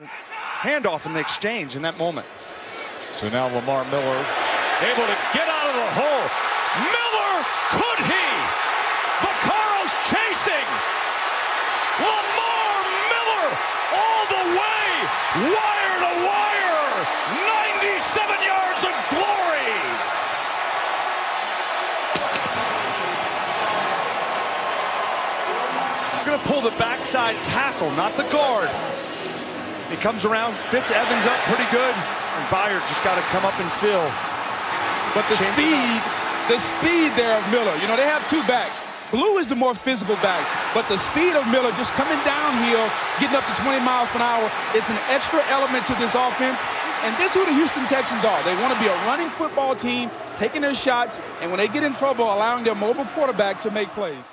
handoff in the exchange in that moment. So now Lamar Miller able to get out of the hole. Miller, could he? Vaccaro's chasing. Lamar Miller all the way, wire to wire. 97 yards of glory. I'm going to pull the backside tackle, not the guard. Comes around, fits Evans up pretty good, and Byard just got to come up and fill. But the speed, the speed there of Miller, you know, they have two backs. Blue is the more physical back, but the speed of Miller just coming downhill, getting up to 20 miles per hour, it's an extra element to this offense. And this is who the Houston Texans are. They want to be a running football team, taking their shots, and when they get in trouble, allowing their mobile quarterback to make plays.